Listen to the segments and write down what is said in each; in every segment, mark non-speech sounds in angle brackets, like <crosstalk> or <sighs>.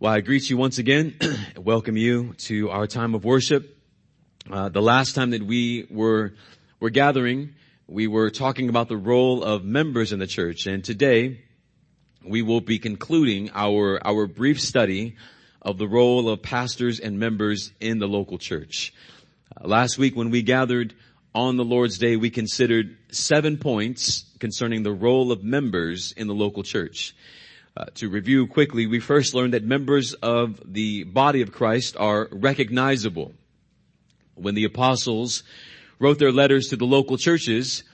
Well, I greet you once again, <clears throat> welcome you to our time of worship. Uh, the last time that we were were gathering, we were talking about the role of members in the church, and today we will be concluding our our brief study of the role of pastors and members in the local church. Uh, last week, when we gathered on the Lord's Day, we considered seven points concerning the role of members in the local church. Uh, to review quickly, we first learned that members of the body of Christ are recognizable. When the apostles wrote their letters to the local churches,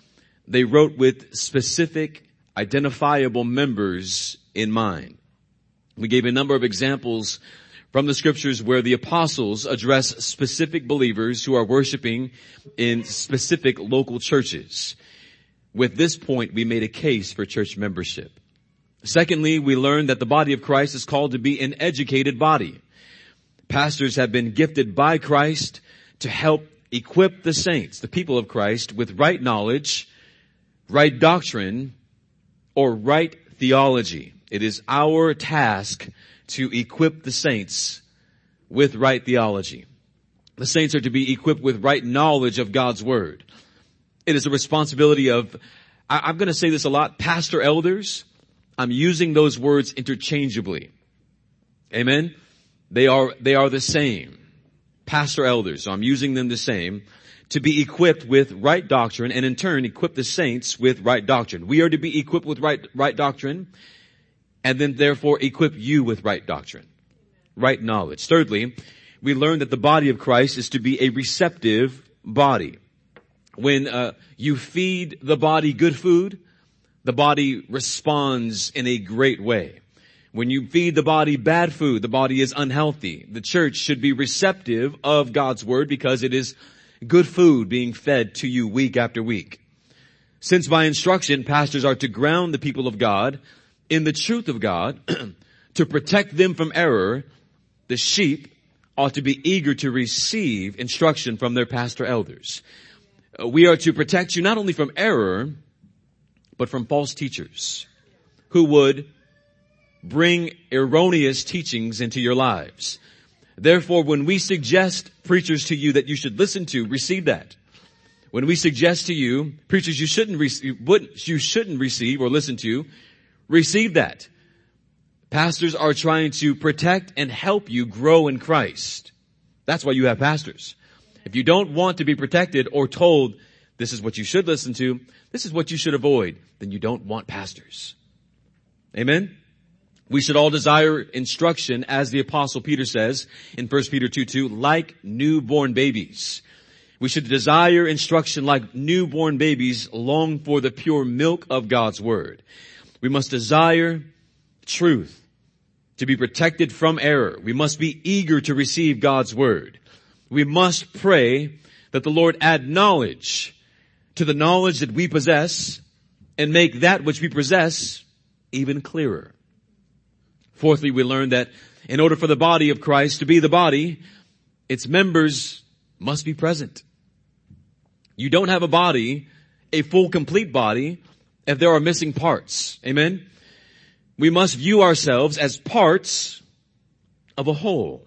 they wrote with specific, identifiable members in mind. We gave a number of examples from the scriptures where the apostles address specific believers who are worshiping in specific local churches. With this point, we made a case for church membership. Secondly, we learn that the body of Christ is called to be an educated body. Pastors have been gifted by Christ to help equip the saints, the people of Christ, with right knowledge, right doctrine, or right theology. It is our task to equip the saints with right theology. The saints are to be equipped with right knowledge of God's Word. It is a responsibility of, I'm going to say this a lot, pastor elders, I'm using those words interchangeably. Amen? They are, they are the same. Pastor elders, so I'm using them the same to be equipped with right doctrine and in turn equip the saints with right doctrine. We are to be equipped with right, right doctrine and then therefore equip you with right doctrine, right knowledge. Thirdly, we learn that the body of Christ is to be a receptive body. When uh, you feed the body good food, the body responds in a great way. When you feed the body bad food, the body is unhealthy. The church should be receptive of God's word because it is good food being fed to you week after week. Since by instruction, pastors are to ground the people of God in the truth of God <clears throat> to protect them from error, the sheep ought to be eager to receive instruction from their pastor elders. Uh, we are to protect you not only from error, but from false teachers who would bring erroneous teachings into your lives. Therefore, when we suggest preachers to you that you should listen to, receive that. When we suggest to you preachers you shouldn't receive, you shouldn't receive or listen to, receive that. Pastors are trying to protect and help you grow in Christ. That's why you have pastors. If you don't want to be protected or told this is what you should listen to, this is what you should avoid, then you don't want pastors. Amen? We should all desire instruction as the apostle Peter says in 1 Peter 2 2, like newborn babies. We should desire instruction like newborn babies long for the pure milk of God's word. We must desire truth to be protected from error. We must be eager to receive God's word. We must pray that the Lord add knowledge to the knowledge that we possess and make that which we possess even clearer. Fourthly, we learn that in order for the body of Christ to be the body, its members must be present. You don't have a body, a full complete body, if there are missing parts. Amen? We must view ourselves as parts of a whole.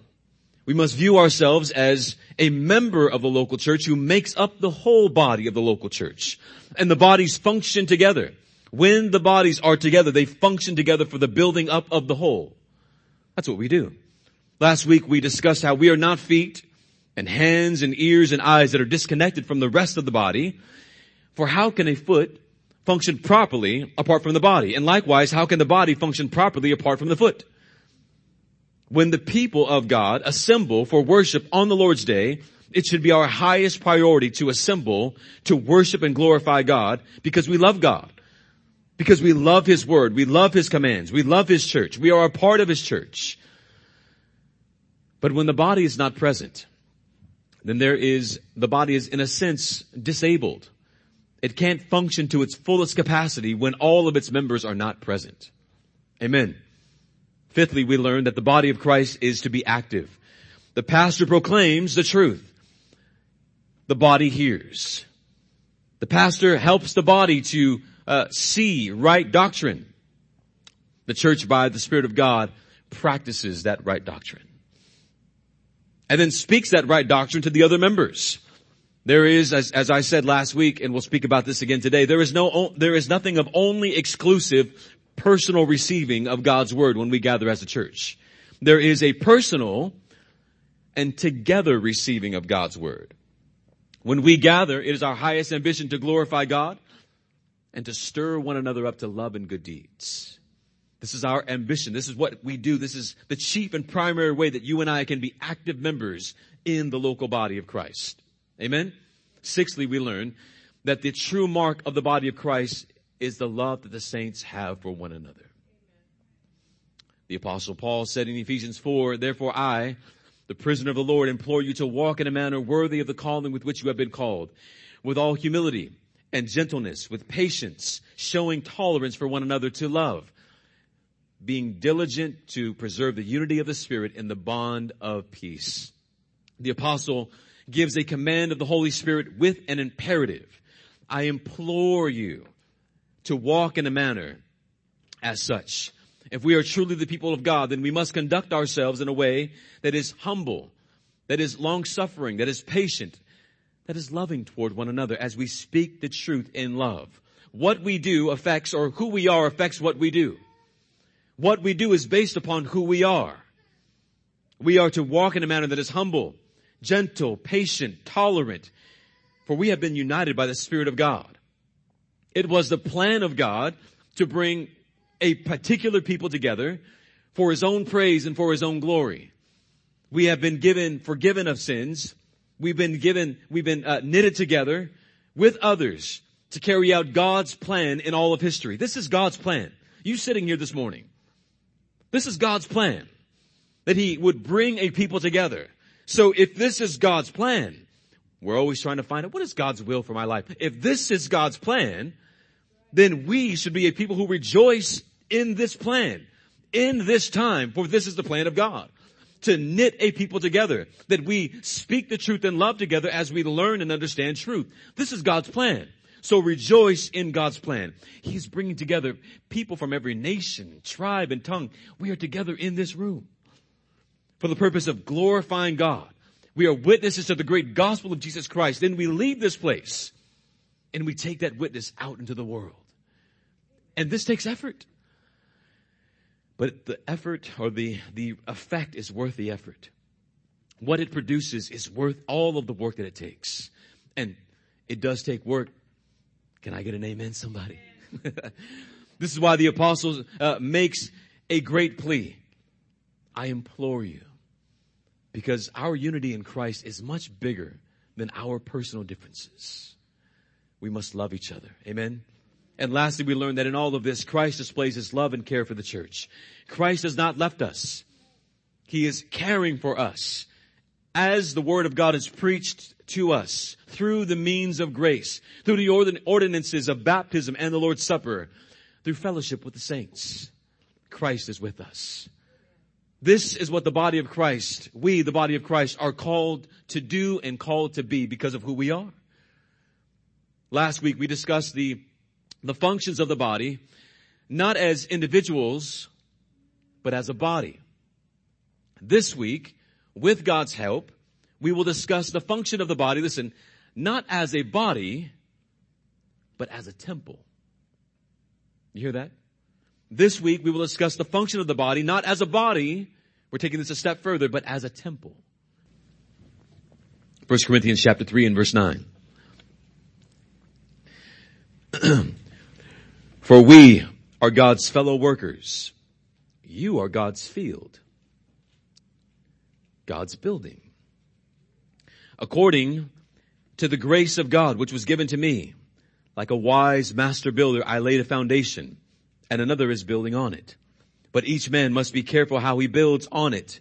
We must view ourselves as a member of the local church who makes up the whole body of the local church. And the bodies function together. When the bodies are together, they function together for the building up of the whole. That's what we do. Last week we discussed how we are not feet and hands and ears and eyes that are disconnected from the rest of the body. For how can a foot function properly apart from the body? And likewise, how can the body function properly apart from the foot? When the people of God assemble for worship on the Lord's day, it should be our highest priority to assemble to worship and glorify God because we love God. Because we love His Word. We love His commands. We love His church. We are a part of His church. But when the body is not present, then there is, the body is in a sense disabled. It can't function to its fullest capacity when all of its members are not present. Amen. Fifthly, we learn that the body of Christ is to be active. The pastor proclaims the truth. The body hears. The pastor helps the body to uh, see right doctrine. The church, by the Spirit of God, practices that right doctrine. And then speaks that right doctrine to the other members. There is, as, as I said last week, and we'll speak about this again today, there is no, there is nothing of only exclusive personal receiving of God's word when we gather as a church. There is a personal and together receiving of God's word. When we gather, it is our highest ambition to glorify God and to stir one another up to love and good deeds. This is our ambition. This is what we do. This is the chief and primary way that you and I can be active members in the local body of Christ. Amen? Sixthly, we learn that the true mark of the body of Christ is the love that the saints have for one another. The apostle Paul said in Ephesians 4, therefore I, the prisoner of the Lord, implore you to walk in a manner worthy of the calling with which you have been called, with all humility and gentleness, with patience, showing tolerance for one another to love, being diligent to preserve the unity of the Spirit in the bond of peace. The apostle gives a command of the Holy Spirit with an imperative. I implore you to walk in a manner as such. If we are truly the people of God, then we must conduct ourselves in a way that is humble, that is long suffering, that is patient, that is loving toward one another as we speak the truth in love. What we do affects, or who we are affects what we do. What we do is based upon who we are. We are to walk in a manner that is humble, gentle, patient, tolerant, for we have been united by the Spirit of God. It was the plan of God to bring a particular people together for His own praise and for His own glory. We have been given, forgiven of sins. We've been given, we've been uh, knitted together with others to carry out God's plan in all of history. This is God's plan. You sitting here this morning. This is God's plan. That He would bring a people together. So if this is God's plan, we're always trying to find out what is God's will for my life. If this is God's plan, then we should be a people who rejoice in this plan, in this time, for this is the plan of God. To knit a people together, that we speak the truth and love together as we learn and understand truth. This is God's plan. So rejoice in God's plan. He's bringing together people from every nation, tribe, and tongue. We are together in this room for the purpose of glorifying God. We are witnesses to the great gospel of Jesus Christ. Then we leave this place and we take that witness out into the world. And this takes effort. But the effort or the, the effect is worth the effort. What it produces is worth all of the work that it takes. And it does take work. Can I get an amen, somebody? <laughs> this is why the apostle uh, makes a great plea. I implore you. Because our unity in Christ is much bigger than our personal differences. We must love each other. Amen. And lastly, we learn that in all of this, Christ displays his love and care for the church. Christ has not left us. He is caring for us. As the word of God is preached to us through the means of grace, through the ordinances of baptism and the Lord's Supper, through fellowship with the saints, Christ is with us. This is what the body of Christ, we, the body of Christ, are called to do and called to be because of who we are. Last week we discussed the the functions of the body, not as individuals, but as a body. This week, with God's help, we will discuss the function of the body, listen, not as a body, but as a temple. You hear that? This week we will discuss the function of the body, not as a body, we're taking this a step further, but as a temple. 1 Corinthians chapter 3 and verse 9. <clears throat> For we are God's fellow workers. You are God's field. God's building. According to the grace of God which was given to me, like a wise master builder, I laid a foundation and another is building on it. But each man must be careful how he builds on it.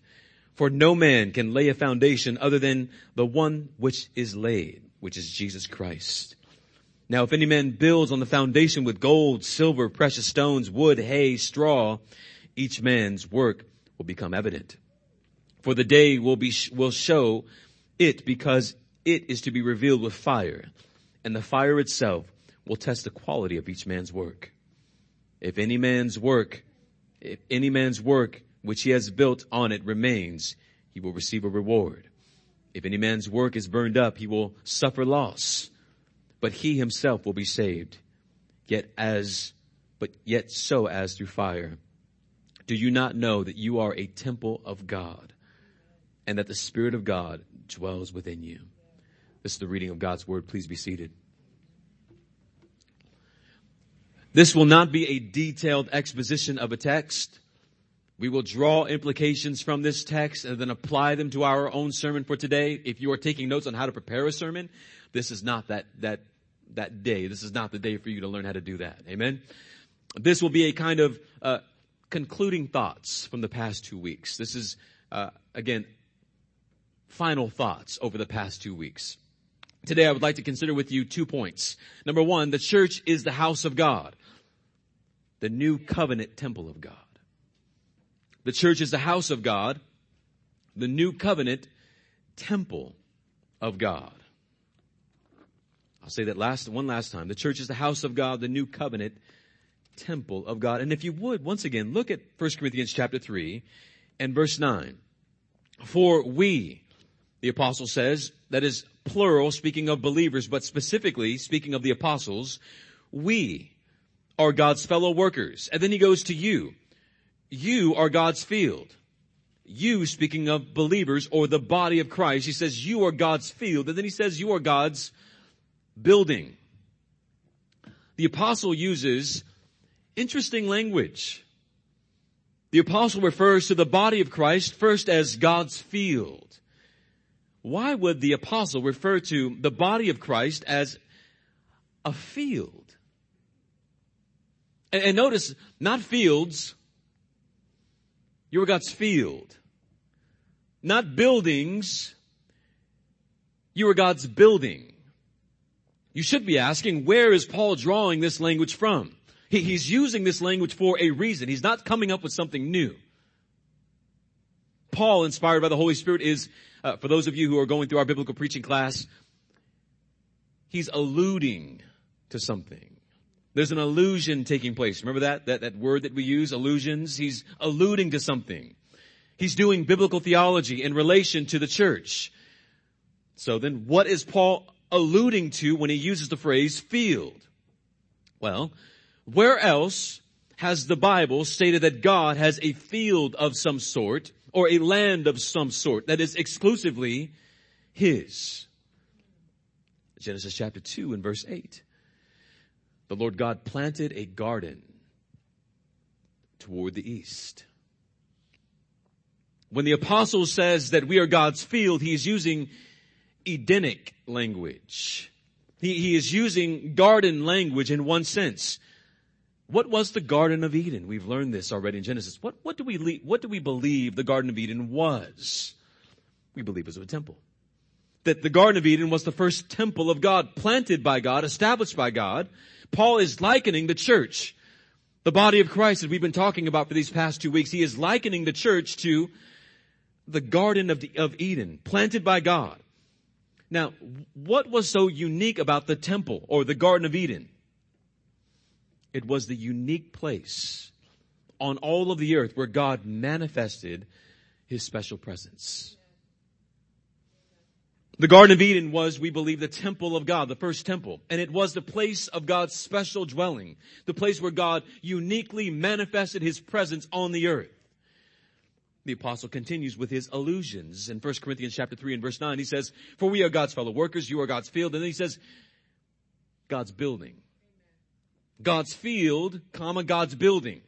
For no man can lay a foundation other than the one which is laid, which is Jesus Christ. Now if any man builds on the foundation with gold, silver, precious stones, wood, hay, straw, each man's work will become evident. For the day will be, will show it because it is to be revealed with fire and the fire itself will test the quality of each man's work. If any man's work, if any man's work which he has built on it remains, he will receive a reward. If any man's work is burned up, he will suffer loss, but he himself will be saved, yet as, but yet so as through fire. Do you not know that you are a temple of God and that the Spirit of God dwells within you? This is the reading of God's word. Please be seated. This will not be a detailed exposition of a text. We will draw implications from this text and then apply them to our own sermon for today. If you are taking notes on how to prepare a sermon, this is not that, that, that day. This is not the day for you to learn how to do that. Amen. This will be a kind of, uh, concluding thoughts from the past two weeks. This is, uh, again, final thoughts over the past two weeks. Today I would like to consider with you two points. Number one, the church is the house of God the new covenant temple of God. The church is the house of God, the new covenant temple of God. I'll say that last, one last time. The church is the house of God, the new covenant temple of God. And if you would, once again, look at 1 Corinthians chapter 3 and verse 9. For we, the apostle says, that is plural, speaking of believers, but specifically speaking of the apostles, we, are God's fellow workers. And then he goes to you. You are God's field. You, speaking of believers or the body of Christ, he says you are God's field. And then he says you are God's building. The apostle uses interesting language. The apostle refers to the body of Christ first as God's field. Why would the apostle refer to the body of Christ as a field? And, and notice, not fields. You are God's field. Not buildings. You are God's building. You should be asking, where is Paul drawing this language from? He, he's using this language for a reason. He's not coming up with something new. Paul, inspired by the Holy Spirit, is, uh, for those of you who are going through our biblical preaching class, he's alluding to something. There's an allusion taking place. Remember that? That, that word that we use, allusions? He's alluding to something. He's doing biblical theology in relation to the church. So then what is Paul alluding to when he uses the phrase field? Well, where else has the Bible stated that God has a field of some sort or a land of some sort that is exclusively His? Genesis chapter 2 and verse 8 the Lord God planted a garden toward the east. When the apostle says that we are God's field, he is using Edenic language. He, he is using garden language in one sense. What was the Garden of Eden? We've learned this already in Genesis. What, what do we, what do we believe the Garden of Eden was? We believe it was a temple. That the Garden of Eden was the first temple of God, planted by God, established by God, Paul is likening the church, the body of Christ that we've been talking about for these past two weeks. He is likening the church to the Garden of, the, of Eden, planted by God. Now, what was so unique about the temple or the Garden of Eden? It was the unique place on all of the earth where God manifested his special presence. The Garden of Eden was, we believe, the temple of God, the first temple. And it was the place of God's special dwelling. The place where God uniquely manifested His presence on the earth. The apostle continues with his allusions in 1 Corinthians chapter 3 and verse 9. He says, for we are God's fellow workers, you are God's field. And then he says, God's building. God's field, comma, God's building.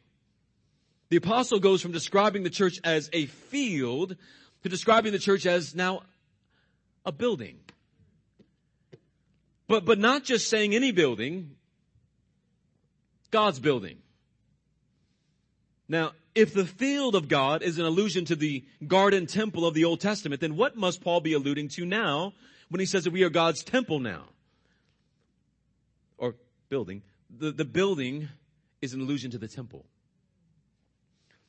The apostle goes from describing the church as a field to describing the church as now a building. But, but not just saying any building, God's building. Now, if the field of God is an allusion to the garden temple of the Old Testament, then what must Paul be alluding to now when he says that we are God's temple now? Or building. The, the building is an allusion to the temple.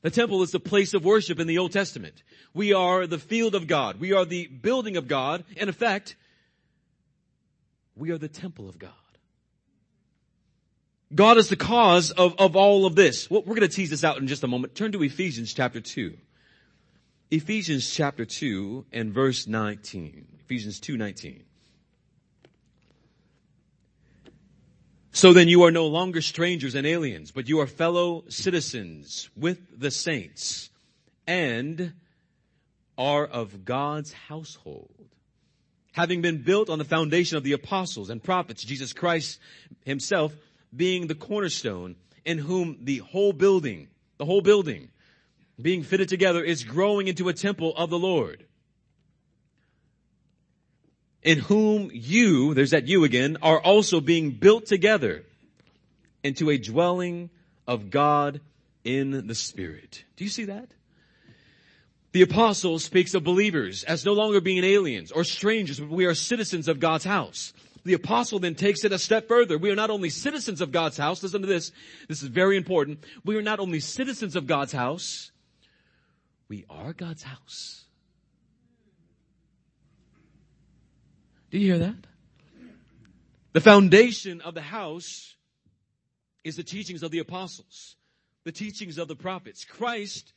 The temple is the place of worship in the Old Testament. We are the field of God. We are the building of God. In effect, we are the temple of God. God is the cause of, of all of this. Well, we're going to tease this out in just a moment. Turn to Ephesians chapter 2. Ephesians chapter 2 and verse 19. Ephesians 2:19. So then you are no longer strangers and aliens, but you are fellow citizens with the saints and are of God's household. Having been built on the foundation of the apostles and prophets, Jesus Christ himself being the cornerstone in whom the whole building, the whole building being fitted together is growing into a temple of the Lord. In whom you, there's that you again, are also being built together into a dwelling of God in the Spirit. Do you see that? The apostle speaks of believers as no longer being aliens or strangers, but we are citizens of God's house. The apostle then takes it a step further. We are not only citizens of God's house, listen to this, this is very important. We are not only citizens of God's house, we are God's house. Do you hear that? The foundation of the house is the teachings of the apostles, the teachings of the prophets. Christ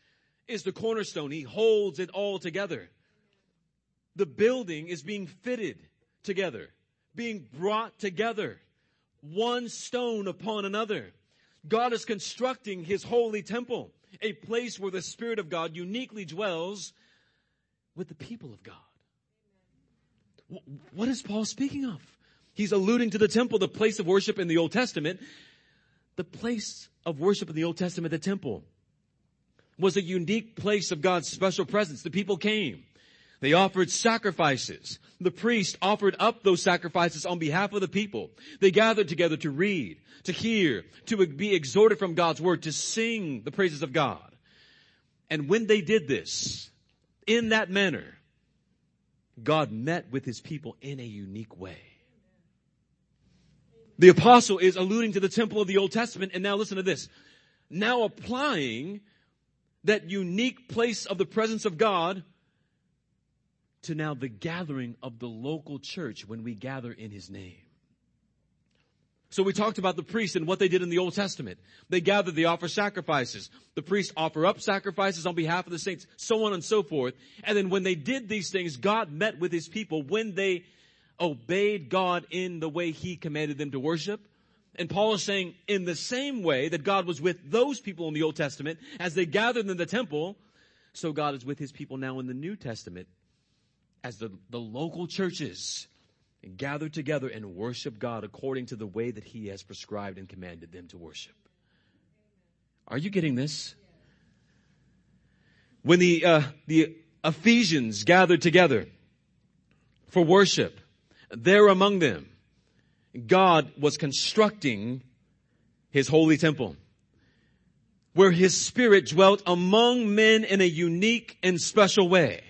is the cornerstone. He holds it all together. The building is being fitted together being brought together, one stone upon another. God is constructing his holy temple, a place where the Spirit of God uniquely dwells with the people of God. What is Paul speaking of? He's alluding to the temple, the place of worship in the Old Testament. The place of worship in the Old Testament, the temple, was a unique place of God's special presence. The people came. They offered sacrifices. The priest offered up those sacrifices on behalf of the people. They gathered together to read, to hear, to be exhorted from God's word, to sing the praises of God. And when they did this, in that manner, God met with his people in a unique way. The apostle is alluding to the temple of the Old Testament, and now listen to this. Now applying that unique place of the presence of God to now the gathering of the local church when we gather in his name. So we talked about the priests and what they did in the Old Testament. They gathered, they offer sacrifices. The priests offer up sacrifices on behalf of the saints, so on and so forth. And then when they did these things, God met with his people when they obeyed God in the way he commanded them to worship. And Paul is saying, in the same way that God was with those people in the Old Testament as they gathered in the temple, so God is with his people now in the New Testament as the, the local churches gather together and worship God according to the way that He has prescribed and commanded them to worship. Are you getting this? When the, uh, the Ephesians gathered together for worship, there among them, God was constructing His holy temple where His Spirit dwelt among men in a unique and special way.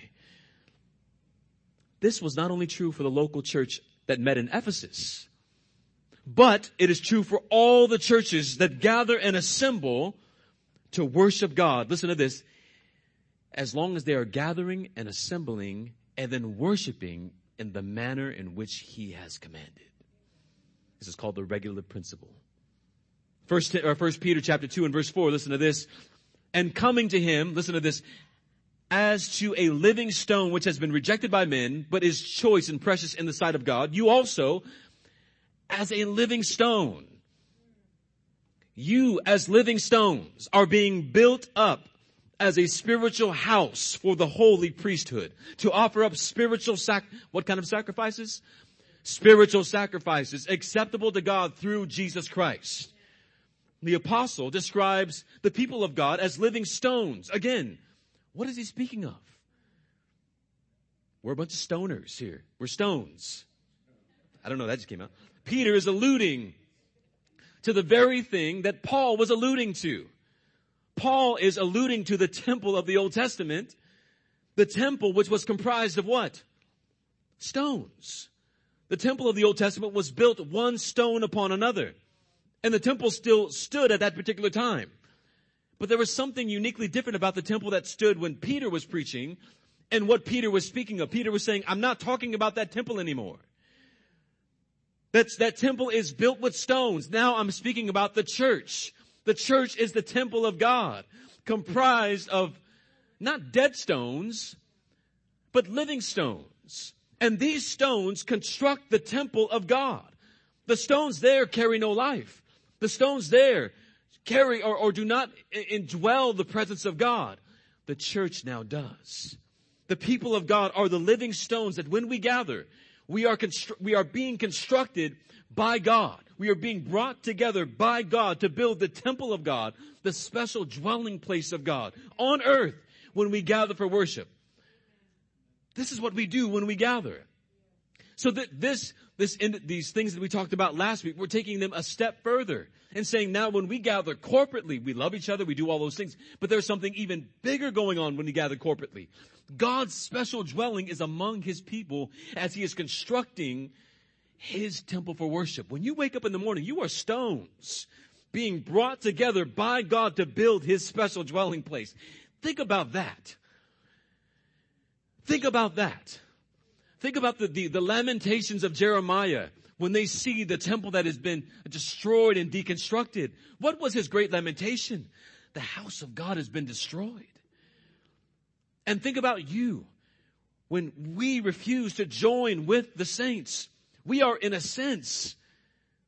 This was not only true for the local church that met in Ephesus, but it is true for all the churches that gather and assemble to worship God. Listen to this. As long as they are gathering and assembling and then worshiping in the manner in which He has commanded. This is called the regulative principle. First, or First Peter chapter 2 and verse 4, listen to this. And coming to Him, listen to this, as to a living stone which has been rejected by men, but is choice and precious in the sight of God, you also, as a living stone, you as living stones are being built up as a spiritual house for the holy priesthood to offer up spiritual sac, what kind of sacrifices? Spiritual sacrifices acceptable to God through Jesus Christ. The apostle describes the people of God as living stones. Again, what is he speaking of? We're a bunch of stoners here. We're stones. I don't know, that just came out. Peter is alluding to the very thing that Paul was alluding to. Paul is alluding to the temple of the Old Testament, the temple which was comprised of what? Stones. The temple of the Old Testament was built one stone upon another. And the temple still stood at that particular time. But there was something uniquely different about the temple that stood when Peter was preaching and what Peter was speaking of. Peter was saying, I'm not talking about that temple anymore. That's, that temple is built with stones. Now I'm speaking about the church. The church is the temple of God, comprised of not dead stones, but living stones. And these stones construct the temple of God. The stones there carry no life. The stones there carry or, or do not indwell the presence of God. The church now does. The people of God are the living stones that when we gather, we are, constru- we are being constructed by God. We are being brought together by God to build the temple of God, the special dwelling place of God on earth when we gather for worship. This is what we do when we gather. So that this, this, these things that we talked about last week, we're taking them a step further and saying now when we gather corporately, we love each other, we do all those things, but there's something even bigger going on when we gather corporately. God's special dwelling is among his people as he is constructing his temple for worship. When you wake up in the morning, you are stones being brought together by God to build his special dwelling place. Think about that. Think about that. Think about the, the, the lamentations of Jeremiah when they see the temple that has been destroyed and deconstructed. What was his great lamentation? The house of God has been destroyed. And think about you. When we refuse to join with the saints, we are in a sense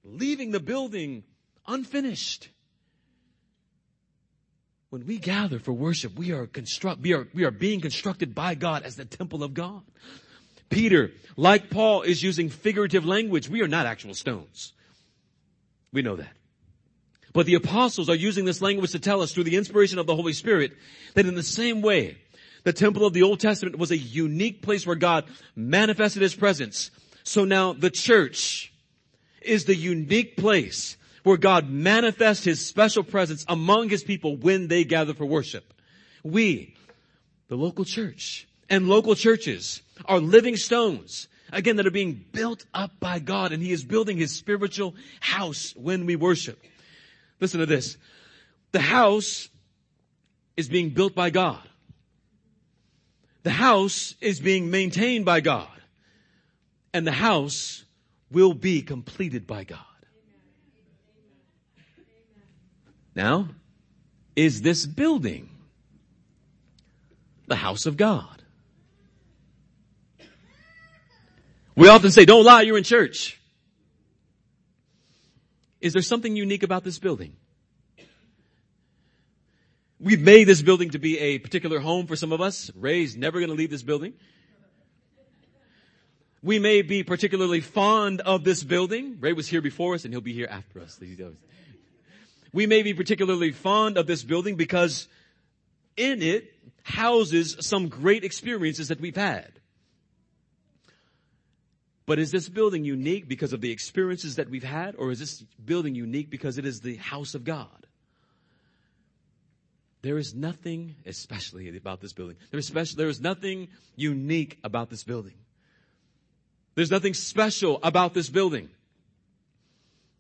leaving the building unfinished. When we gather for worship, we are construct, we are, we are being constructed by God as the temple of God. Peter, like Paul, is using figurative language. We are not actual stones. We know that. But the apostles are using this language to tell us through the inspiration of the Holy Spirit that in the same way, the temple of the Old Testament was a unique place where God manifested his presence. So now the church is the unique place where God manifests his special presence among his people when they gather for worship. We, the local church and local churches are living stones again that are being built up by God and he is building his spiritual house when we worship. Listen to this. The house is being built by God. The house is being maintained by God. And the house will be completed by God. Now, is this building the house of God? We often say, don't lie, you're in church. Is there something unique about this building? We've made this building to be a particular home for some of us. Ray's never going to leave this building. We may be particularly fond of this building. Ray was here before us and he'll be here after us. We may be particularly fond of this building because in it houses some great experiences that we've had. But is this building unique because of the experiences that we've had or is this building unique because it is the house of God? There is nothing especially about this building. There is, special, there is nothing unique about this building. There's nothing special about this building.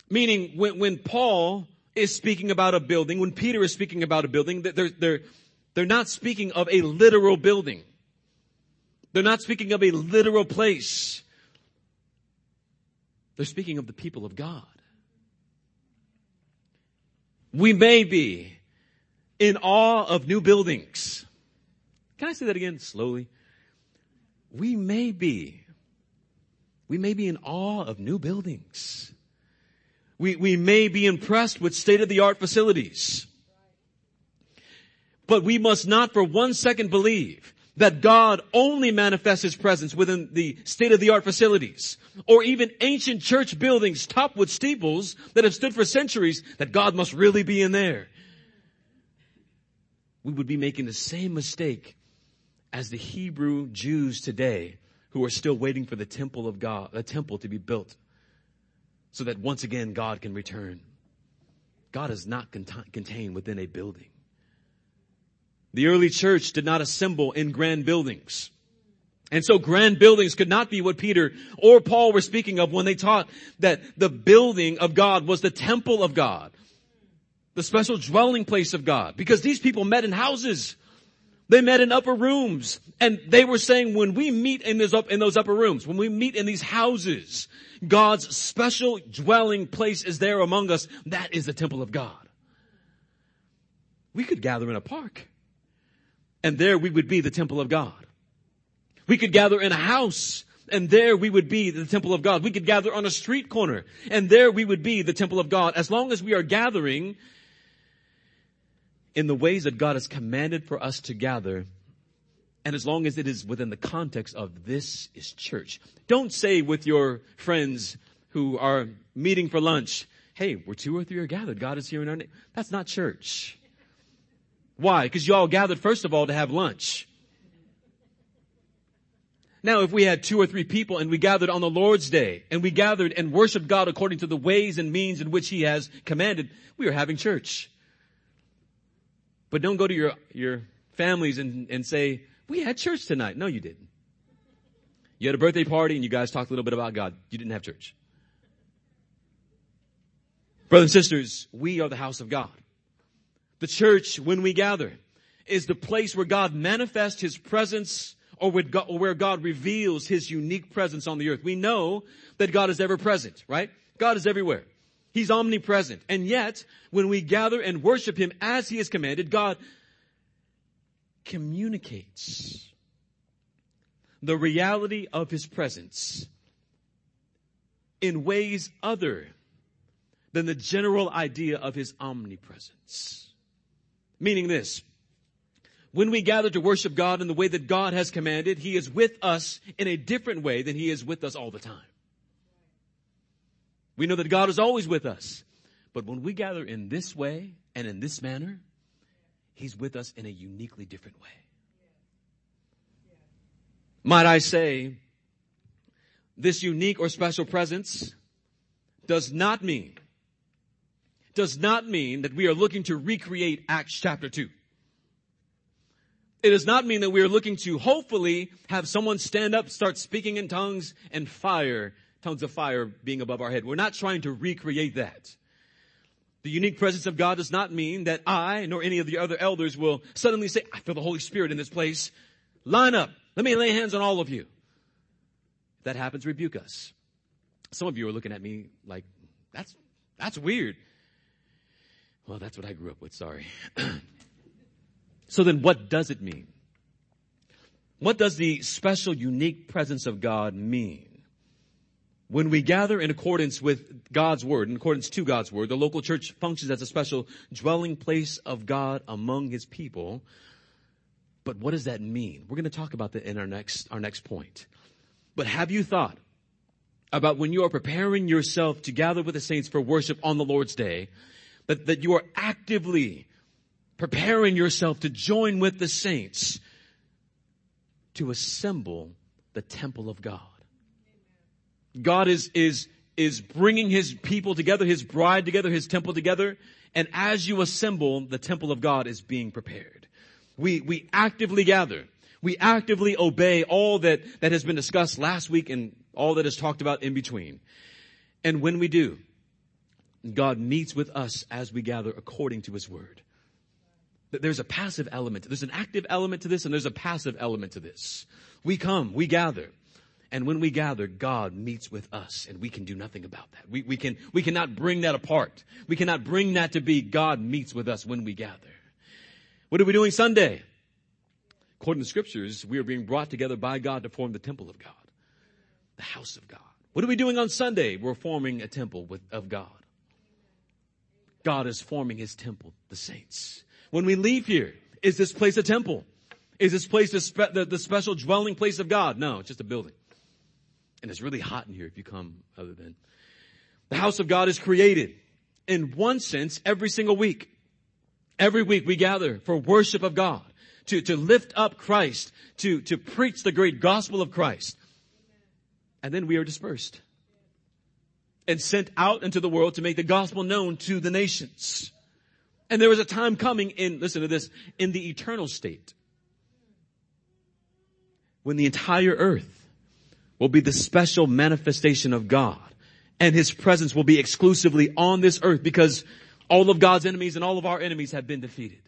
Meaning, when, when Paul is speaking about a building, when Peter is speaking about a building, they're, they're, they're not speaking of a literal building. They're not speaking of a literal place. They're speaking of the people of God. We may be in awe of new buildings. Can I say that again slowly? We may be, we may be in awe of new buildings. We, we may be impressed with state of the art facilities. But we must not for one second believe that God only manifests His presence within the state of the art facilities or even ancient church buildings topped with steeples that have stood for centuries that God must really be in there we would be making the same mistake as the Hebrew Jews today who are still waiting for the temple of God, a temple to be built so that once again God can return. God is not cont- contained within a building. The early church did not assemble in grand buildings. And so grand buildings could not be what Peter or Paul were speaking of when they taught that the building of God was the temple of God the special dwelling place of God because these people met in houses. They met in upper rooms and they were saying when we meet in those, up, in those upper rooms, when we meet in these houses, God's special dwelling place is there among us. That is the temple of God. We could gather in a park and there we would be the temple of God. We could gather in a house and there we would be the temple of God. We could gather on a street corner and there we would be the temple of God. As long as we are gathering in the ways that God has commanded for us to gather, and as long as it is within the context of this is church. Don't say with your friends who are meeting for lunch, hey, we're two or three are gathered. God is here in our name. That's not church. Why? Because you all gathered first of all to have lunch. Now, if we had two or three people and we gathered on the Lord's day and we gathered and worshiped God according to the ways and means in which He has commanded, we are having church. But don't go to your, your families and, and say, we had church tonight. No, you didn't. You had a birthday party and you guys talked a little bit about God. You didn't have church. Brothers and sisters, we are the house of God. The church, when we gather, is the place where God manifests His presence or where God reveals His unique presence on the earth. We know that God is ever present, right? God is everywhere. He's omnipresent. And yet, when we gather and worship Him as He has commanded, God communicates the reality of His presence in ways other than the general idea of His omnipresence. Meaning this, when we gather to worship God in the way that God has commanded, He is with us in a different way than He is with us all the time. We know that God is always with us. But when we gather in this way and in this manner, He's with us in a uniquely different way. Might I say, this unique or special presence does not mean, does not mean that we are looking to recreate Acts chapter 2. It does not mean that we are looking to hopefully have someone stand up, start speaking in tongues and fire tongues of fire being above our head. We're not trying to recreate that. The unique presence of God does not mean that I, nor any of the other elders will suddenly say, I feel the Holy Spirit in this place. Line up. Let me lay hands on all of you. If that happens, rebuke us. Some of you are looking at me like, that's, that's weird. Well, that's what I grew up with. Sorry. <clears throat> so then what does it mean? What does the special, unique presence of God mean? When we gather in accordance with God's word, in accordance to God's word, the local church functions as a special dwelling place of God among his people. But what does that mean? We're going to talk about that in our next, our next point. But have you thought about when you are preparing yourself to gather with the saints for worship on the Lord's day, that, that you are actively preparing yourself to join with the saints to assemble the temple of God? God is, is, is bringing his people together, his bride together, his temple together. And as you assemble, the temple of God is being prepared. We, we actively gather. We actively obey all that, that has been discussed last week and all that is talked about in between. And when we do, God meets with us as we gather according to his word. There's a passive element. There's an active element to this and there's a passive element to this. We come, we gather. And when we gather, God meets with us and we can do nothing about that. We, we can, we cannot bring that apart. We cannot bring that to be God meets with us when we gather. What are we doing Sunday? According to the scriptures, we are being brought together by God to form the temple of God, the house of God. What are we doing on Sunday? We're forming a temple with, of God. God is forming his temple, the saints. When we leave here, is this place a temple? Is this place the, spe- the, the special dwelling place of God? No, it's just a building. And it's really hot in here if you come other than. The house of God is created in one sense every single week. Every week we gather for worship of God, to, to lift up Christ, to, to preach the great gospel of Christ. And then we are dispersed and sent out into the world to make the gospel known to the nations. And there is a time coming in, listen to this, in the eternal state when the entire earth will be the special manifestation of God and his presence will be exclusively on this earth because all of God's enemies and all of our enemies have been defeated.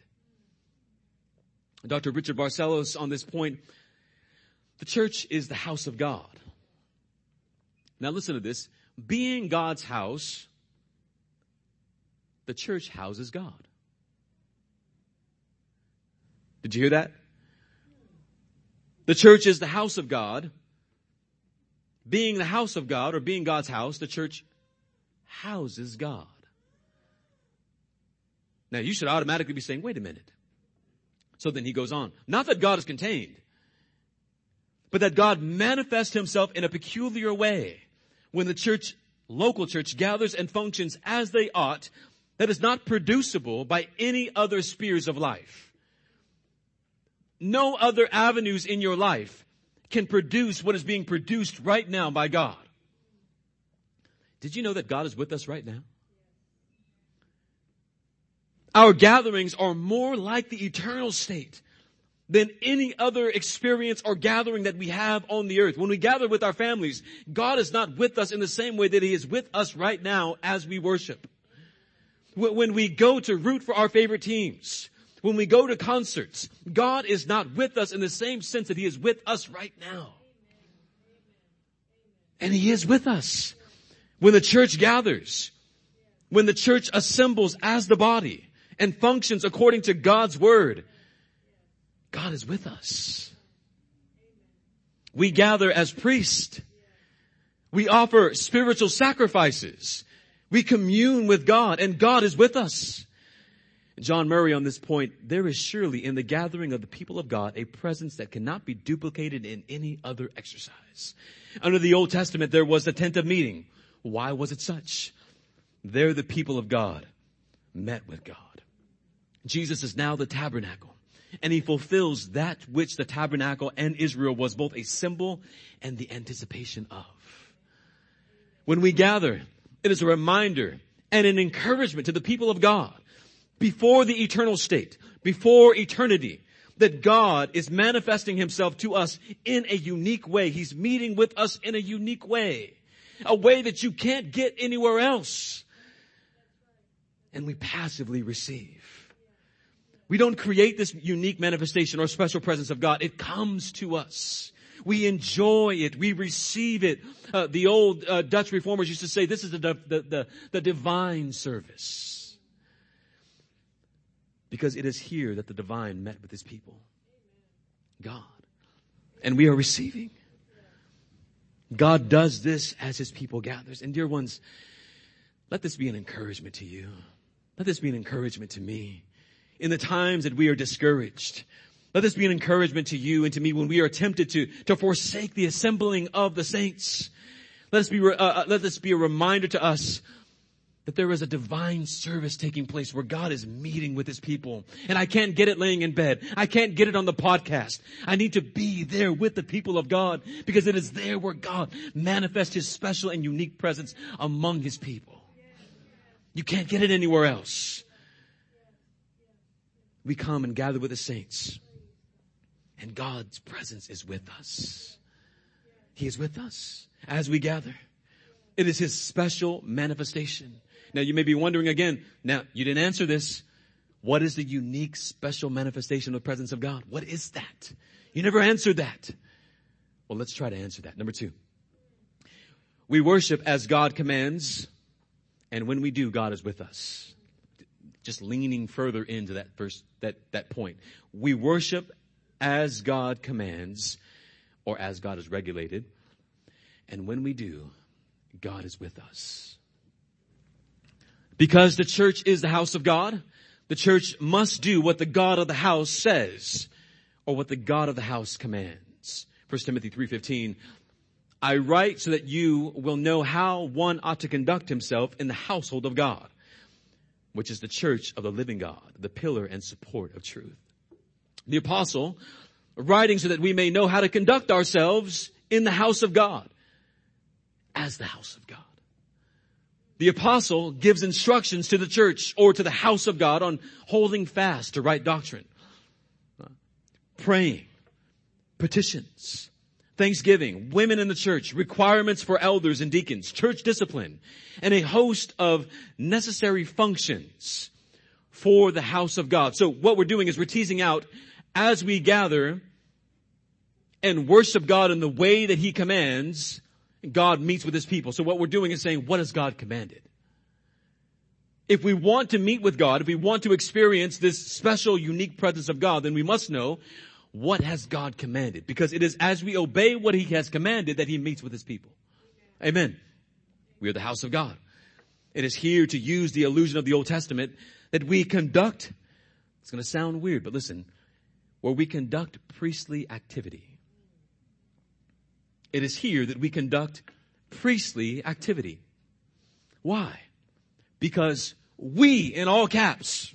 Dr. Richard Barcellos on this point. The church is the house of God. Now listen to this. Being God's house, the church houses God. Did you hear that? The church is the house of God. Being the house of God or being God's house, the church houses God. Now you should automatically be saying, wait a minute. So then he goes on. Not that God is contained, but that God manifests himself in a peculiar way when the church, local church gathers and functions as they ought that is not producible by any other spheres of life. No other avenues in your life can produce what is being produced right now by God. Did you know that God is with us right now? Our gatherings are more like the eternal state than any other experience or gathering that we have on the earth. When we gather with our families, God is not with us in the same way that He is with us right now as we worship. When we go to root for our favorite teams, when we go to concerts, God is not with us in the same sense that He is with us right now. And He is with us. When the church gathers, when the church assembles as the body, and functions according to God's word, God is with us. We gather as priests. We offer spiritual sacrifices. We commune with God and God is with us. John Murray on this point, there is surely in the gathering of the people of God a presence that cannot be duplicated in any other exercise. Under the Old Testament, there was a tent of meeting. Why was it such? There the people of God met with God. Jesus is now the tabernacle and he fulfills that which the tabernacle and Israel was both a symbol and the anticipation of. When we gather, it is a reminder and an encouragement to the people of God before the eternal state, before eternity, that God is manifesting himself to us in a unique way. He's meeting with us in a unique way, a way that you can't get anywhere else. And we passively receive. We don't create this unique manifestation or special presence of God. It comes to us. We enjoy it. We receive it. Uh, the old uh, Dutch reformers used to say this is the, the, the, the divine service. Because it is here that the divine met with his people. God. And we are receiving. God does this as his people gathers. And dear ones, let this be an encouragement to you. Let this be an encouragement to me in the times that we are discouraged. Let this be an encouragement to you and to me when we are tempted to, to forsake the assembling of the saints. Let us be, uh, uh, let this be a reminder to us that there is a divine service taking place where God is meeting with his people. And I can't get it laying in bed. I can't get it on the podcast. I need to be there with the people of God because it is there where God manifests his special and unique presence among his people. You can't get it anywhere else we come and gather with the saints. And God's presence is with us. He is with us as we gather. It is His special manifestation. Now you may be wondering again, now you didn't answer this. What is the unique special manifestation of the presence of God? What is that? You never answered that. Well, let's try to answer that. Number two. We worship as God commands, and when we do, God is with us just leaning further into that first, that, that point. We worship as God commands or as God is regulated. And when we do, God is with us. Because the church is the house of God, the church must do what the God of the house says or what the God of the house commands. 1 Timothy 3:15 I write so that you will know how one ought to conduct himself in the household of God which is the church of the living God, the pillar and support of truth. The apostle, writing so that we may know how to conduct ourselves in the house of God, as the house of God. The apostle gives instructions to the church or to the house of God on holding fast to right doctrine, praying, petitions, Thanksgiving, women in the church, requirements for elders and deacons, church discipline, and a host of necessary functions for the house of God. So what we're doing is we're teasing out as we gather and worship God in the way that He commands, God meets with His people. So what we're doing is saying, what has God commanded? If we want to meet with God, if we want to experience this special, unique presence of God, then we must know what has God commanded? Because it is as we obey what He has commanded that He meets with His people. Amen. We are the house of God. It is here to use the illusion of the Old Testament that we conduct, it's going to sound weird, but listen, where we conduct priestly activity. It is here that we conduct priestly activity. Why? Because we, in all caps,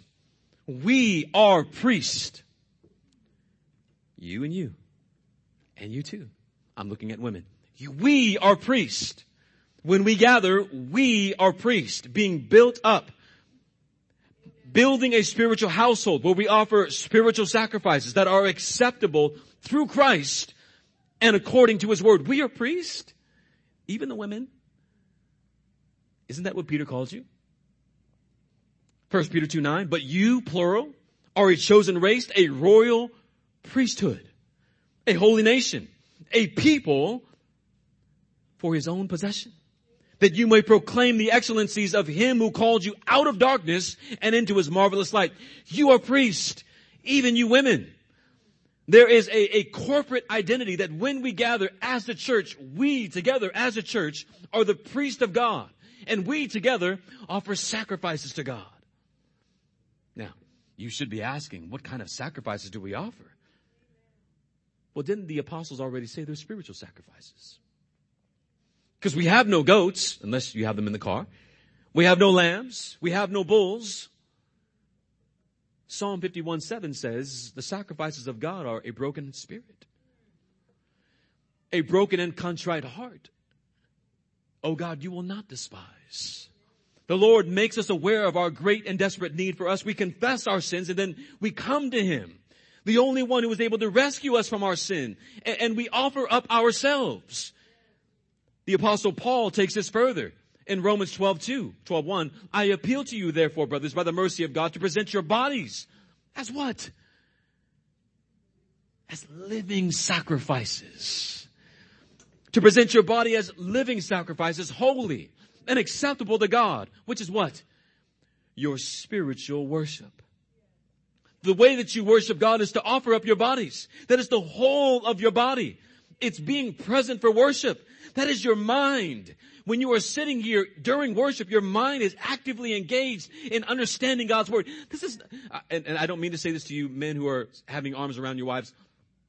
we are priests. You and you. And you too. I'm looking at women. We are priests. When we gather, we are priests being built up, building a spiritual household where we offer spiritual sacrifices that are acceptable through Christ and according to his word. We are priests, even the women. Isn't that what Peter calls you? First Peter 2 9, but you, plural, are a chosen race, a royal priesthood, a holy nation, a people for his own possession, that you may proclaim the excellencies of him who called you out of darkness and into his marvelous light. You are priests, even you women. There is a, a corporate identity that when we gather as the church, we together as a church are the priest of God. And we together offer sacrifices to God. Now, you should be asking, what kind of sacrifices do we offer? Well, didn't the apostles already say they're spiritual sacrifices? Because we have no goats, unless you have them in the car. We have no lambs. We have no bulls. Psalm 51 7 says, the sacrifices of God are a broken spirit, a broken and contrite heart. Oh God, you will not despise. The Lord makes us aware of our great and desperate need for us. We confess our sins and then we come to Him. The only one who was able to rescue us from our sin. And, we offer up ourselves. The apostle Paul takes this further in Romans 12, 2, 12, 1. I appeal to you therefore, brothers, by the mercy of God, to present your bodies as what? As living sacrifices. To present your body as living sacrifices, holy, and acceptable to God, which is what? Your spiritual worship. The way that you worship God is to offer up your bodies. That is the whole of your body. It's being present for worship. That is your mind. When you are sitting here during worship, your mind is actively engaged in understanding God's word. This is, uh, and, and I don't mean to say this to you men who are having arms around your wives.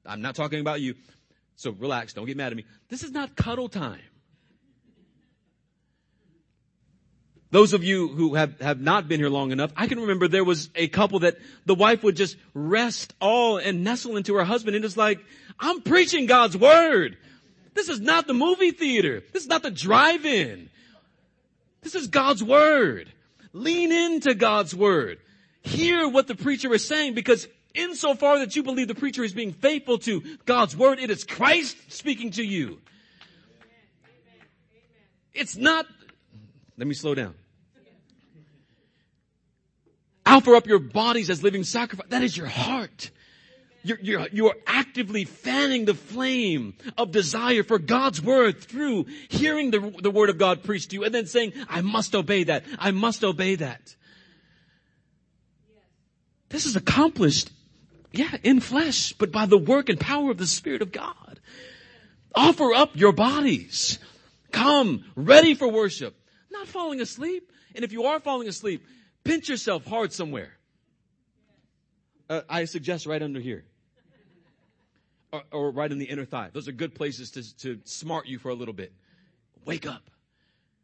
I'm not talking about you. So relax. Don't get mad at me. This is not cuddle time. Those of you who have, have not been here long enough, I can remember there was a couple that the wife would just rest all and nestle into her husband and it's like, I'm preaching God's word. This is not the movie theater. This is not the drive-in. This is God's word. Lean into God's word. Hear what the preacher is saying because insofar that you believe the preacher is being faithful to God's word, it is Christ speaking to you. It's not, let me slow down. Offer up your bodies as living sacrifice. That is your heart. You're, you're, you're actively fanning the flame of desire for God's word through hearing the, the word of God preached to you and then saying, I must obey that. I must obey that. This is accomplished, yeah, in flesh, but by the work and power of the Spirit of God. Offer up your bodies. Come, ready for worship. Not falling asleep. And if you are falling asleep, Pinch yourself hard somewhere. Uh, I suggest right under here. Or, or, right in the inner thigh. Those are good places to, to smart you for a little bit. Wake up.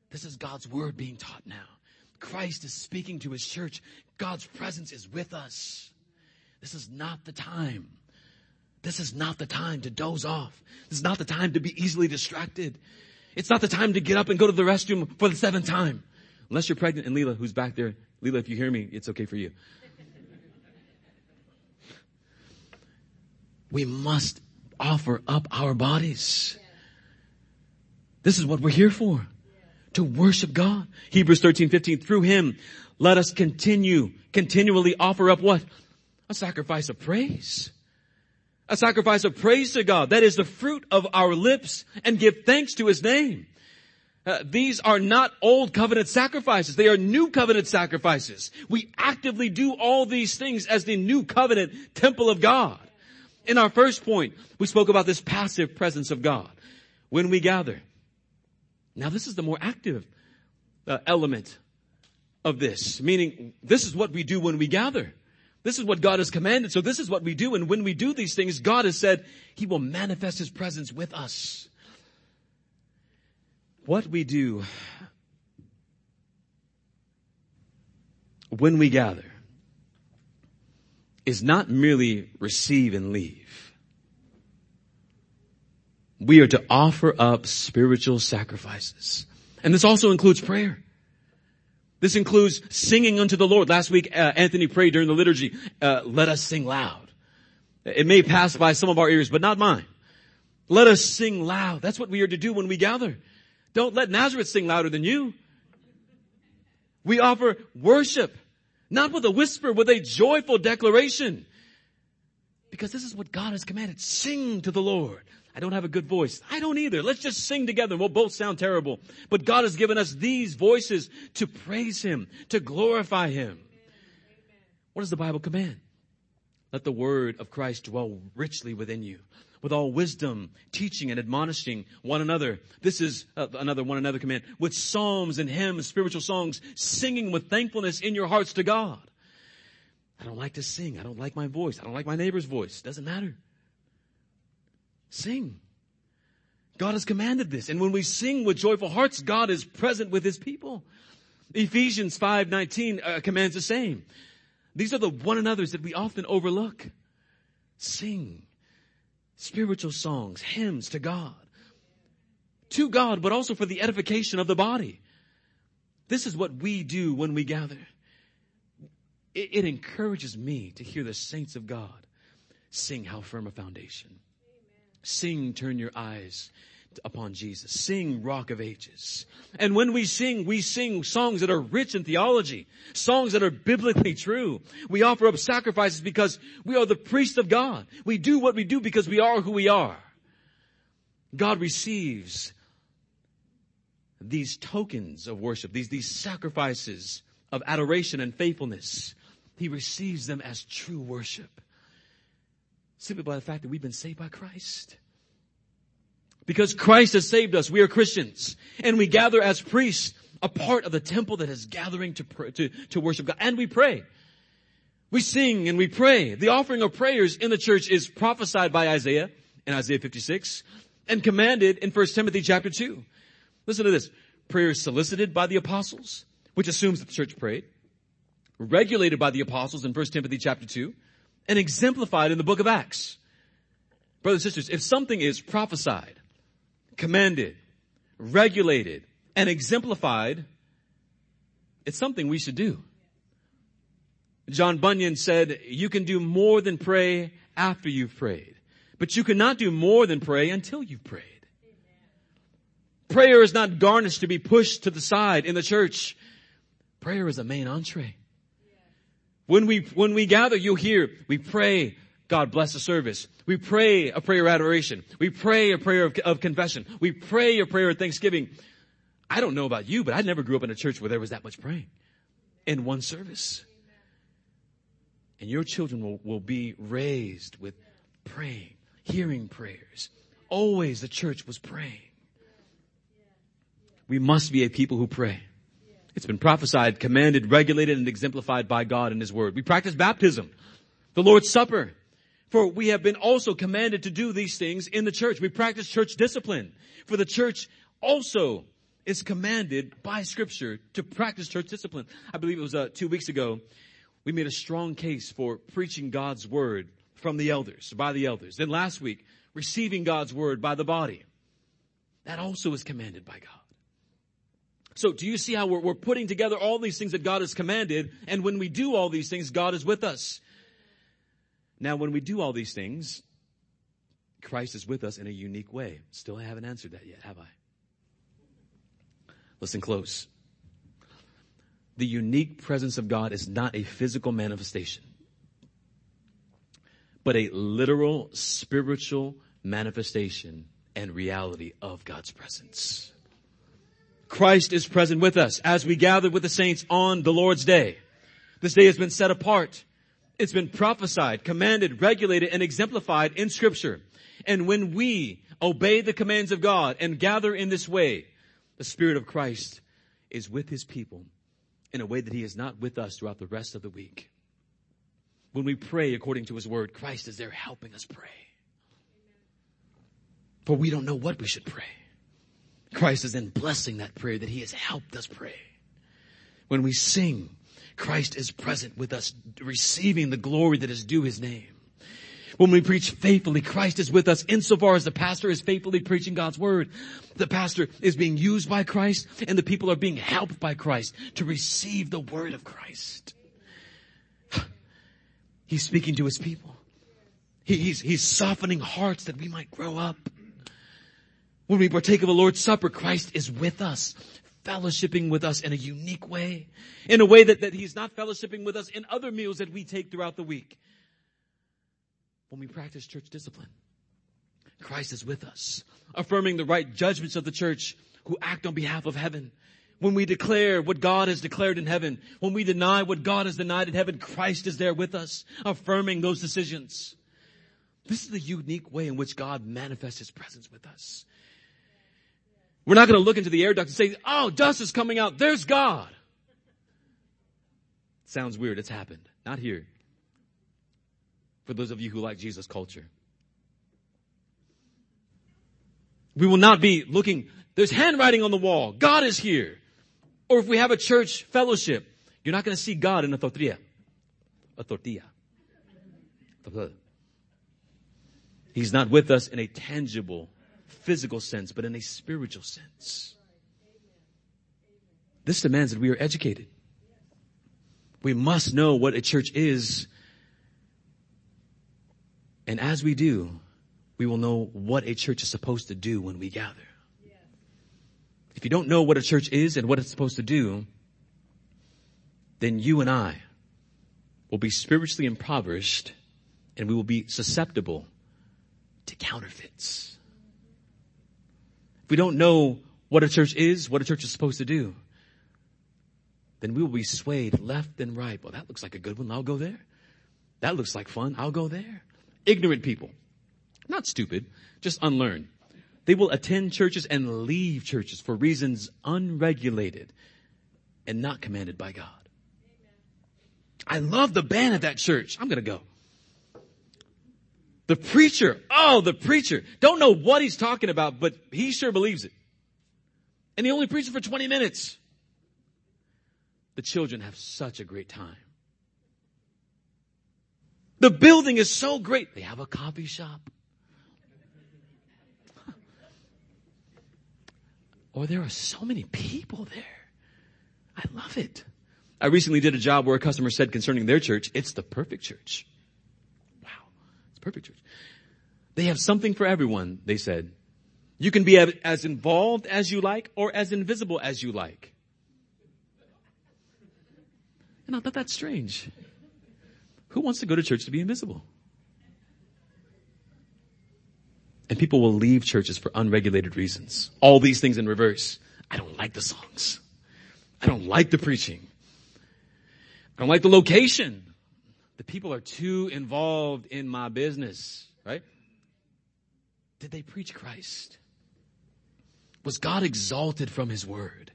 This is God's word being taught now. Christ is speaking to his church. God's presence is with us. This is not the time. This is not the time to doze off. This is not the time to be easily distracted. It's not the time to get up and go to the restroom for the seventh time. Unless you're pregnant and Leela, who's back there, Leela, if you hear me, it's okay for you. We must offer up our bodies. This is what we're here for. To worship God. Hebrews 13, 15, through Him, let us continue, continually offer up what? A sacrifice of praise. a sacrifice of praise to God. That is the fruit of our lips and give thanks to His name. Uh, these are not old covenant sacrifices. They are new covenant sacrifices. We actively do all these things as the new covenant temple of God. In our first point, we spoke about this passive presence of God when we gather. Now this is the more active uh, element of this, meaning this is what we do when we gather. This is what God has commanded. So this is what we do. And when we do these things, God has said He will manifest His presence with us. What we do when we gather is not merely receive and leave. We are to offer up spiritual sacrifices. And this also includes prayer. This includes singing unto the Lord. Last week, uh, Anthony prayed during the liturgy, uh, let us sing loud. It may pass by some of our ears, but not mine. Let us sing loud. That's what we are to do when we gather. Don't let Nazareth sing louder than you. We offer worship, not with a whisper, with a joyful declaration. Because this is what God has commanded. Sing to the Lord. I don't have a good voice. I don't either. Let's just sing together. We'll both sound terrible. But God has given us these voices to praise Him, to glorify Him. What does the Bible command? Let the word of Christ dwell richly within you with all wisdom, teaching and admonishing one another. This is uh, another one another command. With psalms and hymns, spiritual songs, singing with thankfulness in your hearts to God. I don't like to sing. I don't like my voice. I don't like my neighbor's voice. Doesn't matter. Sing. God has commanded this. And when we sing with joyful hearts, God is present with his people. Ephesians 5:19 uh, commands the same. These are the one another's that we often overlook. Sing spiritual songs, hymns to God. To God, but also for the edification of the body. This is what we do when we gather. It, it encourages me to hear the saints of God sing how firm a foundation. Sing, turn your eyes upon Jesus. Sing Rock of Ages. And when we sing, we sing songs that are rich in theology, songs that are biblically true. We offer up sacrifices because we are the priests of God. We do what we do because we are who we are. God receives these tokens of worship, these, these sacrifices of adoration and faithfulness. He receives them as true worship. Simply by the fact that we've been saved by Christ. Because Christ has saved us. We are Christians. And we gather as priests, a part of the temple that is gathering to, to, to worship God. And we pray. We sing and we pray. The offering of prayers in the church is prophesied by Isaiah in Isaiah 56 and commanded in 1 Timothy chapter 2. Listen to this. Prayer is solicited by the apostles, which assumes that the church prayed, regulated by the apostles in 1 Timothy chapter 2, and exemplified in the book of Acts. Brothers and sisters, if something is prophesied, commanded, regulated, and exemplified, it's something we should do. John Bunyan said, you can do more than pray after you've prayed, but you cannot do more than pray until you've prayed. Prayer is not garnished to be pushed to the side in the church. Prayer is a main entree. When we, when we gather, you'll hear, we pray God bless the service. We pray a prayer of adoration. We pray a prayer of, of, confession. We pray a prayer of thanksgiving. I don't know about you, but I never grew up in a church where there was that much praying in one service. And your children will, will be raised with praying, hearing prayers. Always the church was praying. We must be a people who pray. It's been prophesied, commanded, regulated, and exemplified by God in His Word. We practice baptism, the Lord's Supper, for we have been also commanded to do these things in the church. We practice church discipline. For the church also is commanded by scripture to practice church discipline. I believe it was uh, two weeks ago. We made a strong case for preaching God's word from the elders, by the elders. Then last week, receiving God's word by the body. That also is commanded by God. So do you see how we're, we're putting together all these things that God has commanded? And when we do all these things, God is with us. Now, when we do all these things, Christ is with us in a unique way. Still, I haven't answered that yet, have I? Listen close. The unique presence of God is not a physical manifestation, but a literal spiritual manifestation and reality of God's presence. Christ is present with us as we gather with the saints on the Lord's day. This day has been set apart. It's been prophesied, commanded, regulated, and exemplified in scripture. And when we obey the commands of God and gather in this way, the Spirit of Christ is with His people in a way that He is not with us throughout the rest of the week. When we pray according to His Word, Christ is there helping us pray. For we don't know what we should pray. Christ is then blessing that prayer that He has helped us pray. When we sing, Christ is present with us, receiving the glory that is due His name. When we preach faithfully, Christ is with us insofar as the pastor is faithfully preaching God's word. The pastor is being used by Christ and the people are being helped by Christ to receive the word of Christ. <sighs> He's speaking to his people. he's, he's softening hearts that we might grow up. When we partake of the Lord's Supper, Christ is with us, fellowshipping with us in a unique way, in a way that, that He's not fellowshipping with us in other meals that we take throughout the week when we practice church discipline. Christ is with us, affirming the right judgments of the church who act on behalf of heaven. When we declare what God has declared in heaven, when we deny what God has denied in heaven, Christ is there with us, affirming those decisions. This is the unique way in which God manifests His presence with us. We're not going to look into the air duct and say, oh, dust is coming out. There's God. Sounds weird. It's happened. Not here for those of you who like Jesus culture. We will not be looking, there's handwriting on the wall. God is here. Or if we have a church fellowship, you're not going to see God in a tortilla. A tortilla. He's not with us in a tangible, physical sense, but in a spiritual sense. This demands that we are educated. We must know what a church is and as we do, we will know what a church is supposed to do when we gather. If you don't know what a church is and what it's supposed to do, then you and I will be spiritually impoverished and we will be susceptible to counterfeits. If we don't know what a church is, what a church is supposed to do, then we will be swayed left and right. Well, that looks like a good one. I'll go there. That looks like fun. I'll go there ignorant people. Not stupid, just unlearned. They will attend churches and leave churches for reasons unregulated and not commanded by God. I love the band at that church. I'm going to go. The preacher, oh, the preacher. Don't know what he's talking about, but he sure believes it. And he only preaches for 20 minutes. The children have such a great time. The building is so great. They have a coffee shop. <laughs> Or oh, there are so many people there. I love it. I recently did a job where a customer said concerning their church, it's the perfect church. It's perfect church. They have something for everyone, they said. You can be as involved as you like or as invisible as you like. And I thought that's strange. Who wants to go to church to be invisible? And people will leave churches for unregulated reasons. All these things in reverse. I don't like the songs. I don't like the preaching. I don't like the location. The people are too involved in my business, right? Did they preach Christ? Was God exalted from his word?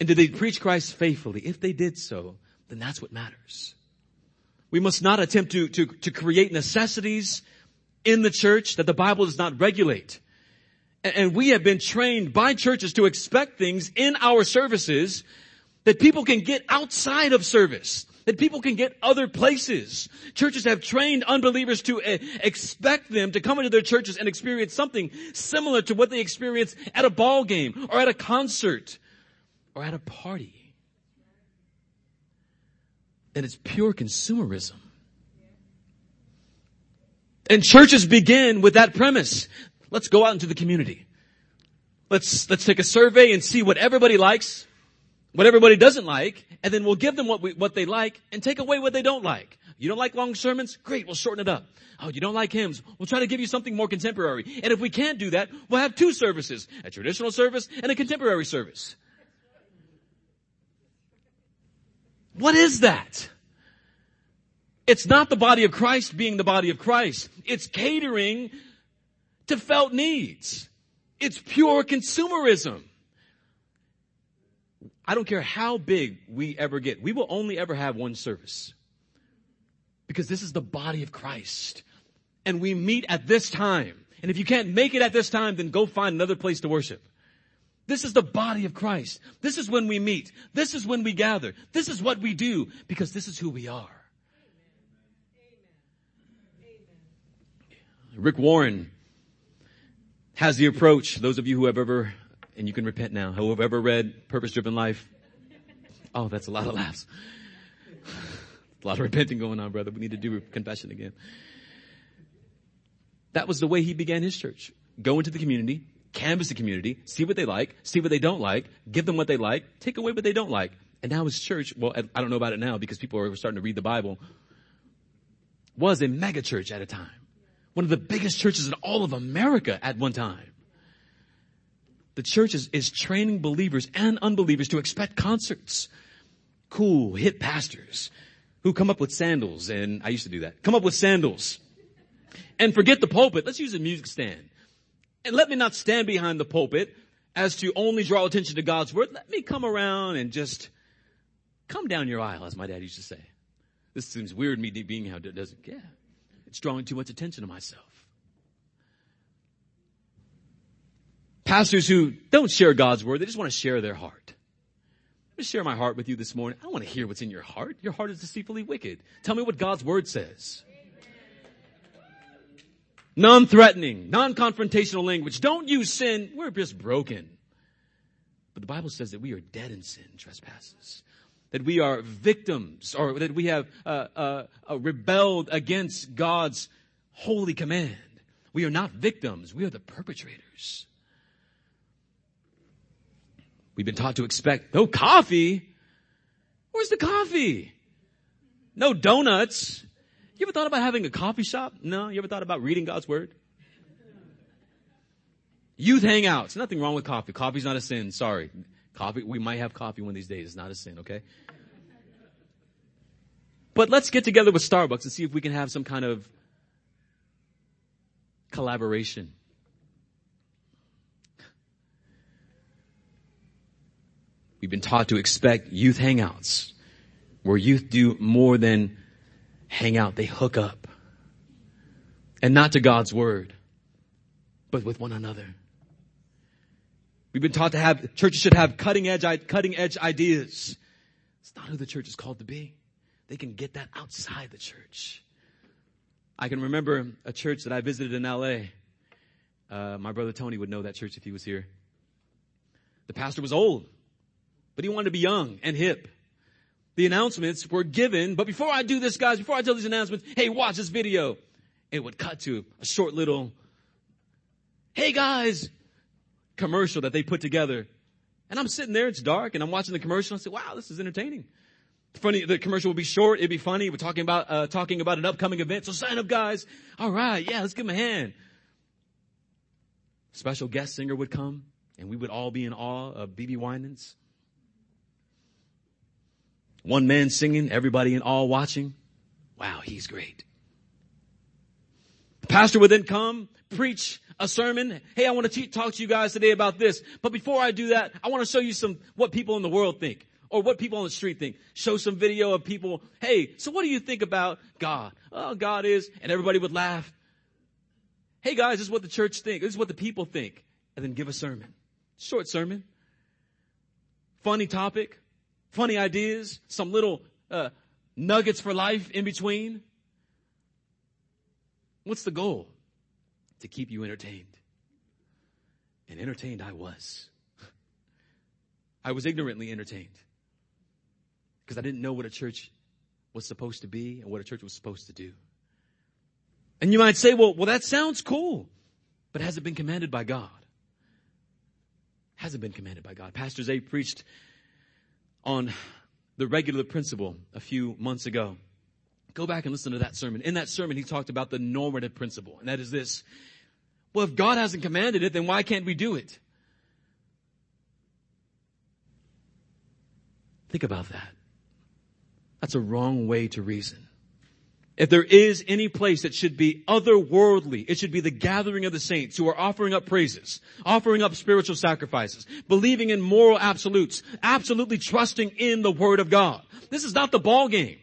And did they preach Christ faithfully? If they did so, then that's what matters. We must not attempt to, to, to create necessities in the church that the Bible does not regulate. And we have been trained by churches to expect things in our services that people can get outside of service, that people can get other places. Churches have trained unbelievers to uh, expect them to come into their churches and experience something similar to what they experience at a ball game or at a concert or at a party and it's pure consumerism. And churches begin with that premise. Let's go out into the community. Let's, let's take a survey and see what everybody likes, what everybody doesn't like, and then we'll give them what we, what they like and take away what they don't like. You don't like long sermons? Great, we'll shorten it up. Oh, you don't like hymns? We'll try to give you something more contemporary. And if we can't do that, we'll have two services, a traditional service and a contemporary service. What is that? It's not the body of Christ being the body of Christ. It's catering to felt needs. It's pure consumerism. I don't care how big we ever get. We will only ever have one service. Because this is the body of Christ. And we meet at this time. And if you can't make it at this time, then go find another place to worship. This is the body of Christ. This is when we meet. This is when we gather. This is what we do because this is who we are. Rick Warren has the approach, those of you who have ever, and you can repent now, who have ever read Purpose Driven Life. Oh, that's a lot of laughs. a lot of repenting going on, brother. We need to do confession again. That was the way he began his church. Go into the community, canvass the community, see what they like, see what they don't like, give them what they like, take away what they don't like. And now his church, well, I don't know about it now because people are starting to read the Bible, was a mega church at a time one of the biggest churches in all of America at one time. The church is, is training believers and unbelievers to expect concerts. Cool, hit pastors who come up with sandals, and I used to do that. Come up with sandals. And forget the pulpit. Let's use a music stand. And let me not stand behind the pulpit as to only draw attention to God's word. Let me come around and just come down your aisle, as my dad used to say. This seems weird, me being how it doesn't. Yeah. It's drawing too much attention to myself. Pastors who don't share God's word, they just want to share their heart. Let me share my heart with you this morning. I want to hear what's in your heart. Your heart is deceitfully wicked. Tell me what God's word says. Non-threatening, non-confrontational language. Don't use sin. We're just broken. But the Bible says that we are dead in sin, trespasses that we are victims or that we have uh, uh, uh, rebelled against God's holy command. We are not victims. We are the perpetrators. We've been taught to expect no coffee. Where's the coffee? No donuts. You ever thought about having a coffee shop? No. You ever thought about reading God's word? Youth hangouts. Nothing wrong with coffee. Coffee's not a sin. Sorry. Coffee, we might have coffee one of these days. It's not a sin, okay? But let's get together with Starbucks and see if we can have some kind of collaboration. We've been taught to expect youth hangouts where youth do more than hang out. They hook up. And not to God's word, but with one another. We've been taught to have, churches should have cutting edge, cutting edge ideas. It's not who the church is called to be. They can get that outside the church. I can remember a church that I visited in LA. Uh, my brother Tony would know that church if he was here. The pastor was old, but he wanted to be young and hip. The announcements were given, but before I do this, guys, before I tell these announcements, hey, watch this video. It would cut to a short little, hey guys, commercial that they put together. And I'm sitting there, it's dark, and I'm watching the commercial, and I say, wow, this is entertaining. Funny, the commercial would be short, it'd be funny, we're talking about, uh, talking about an upcoming event, so sign up guys. Alright, yeah, let's give them a hand. Special guest singer would come, and we would all be in awe of BeBe Winans. One man singing, everybody in awe watching. Wow, he's great. The pastor would then come, preach a sermon. Hey, I want to te- talk to you guys today about this. But before I do that, I want to show you some, what people in the world think or what people on the street think. Show some video of people. Hey, so what do you think about God? Oh, God is, and everybody would laugh. Hey guys, this is what the church think. This is what the people think. And then give a sermon. Short sermon. Funny topic. Funny ideas. Some little, uh, nuggets for life in between. What's the goal? To keep you entertained. And entertained I was. I was ignorantly entertained because I didn't know what a church was supposed to be and what a church was supposed to do. And you might say, well, well, that sounds cool, but has it been commanded by God? Hasn't been commanded by God. Pastor Zay preached on the regulative principle a few months ago. Go back and listen to that sermon. In that sermon, he talked about the normative principle, and that is this. Well, if God hasn't commanded it, then why can't we do it? Think about that. That's a wrong way to reason. If there is any place that should be otherworldly, it should be the gathering of the saints who are offering up praises, offering up spiritual sacrifices, believing in moral absolutes, absolutely trusting in the Word of God. This is not the ball game.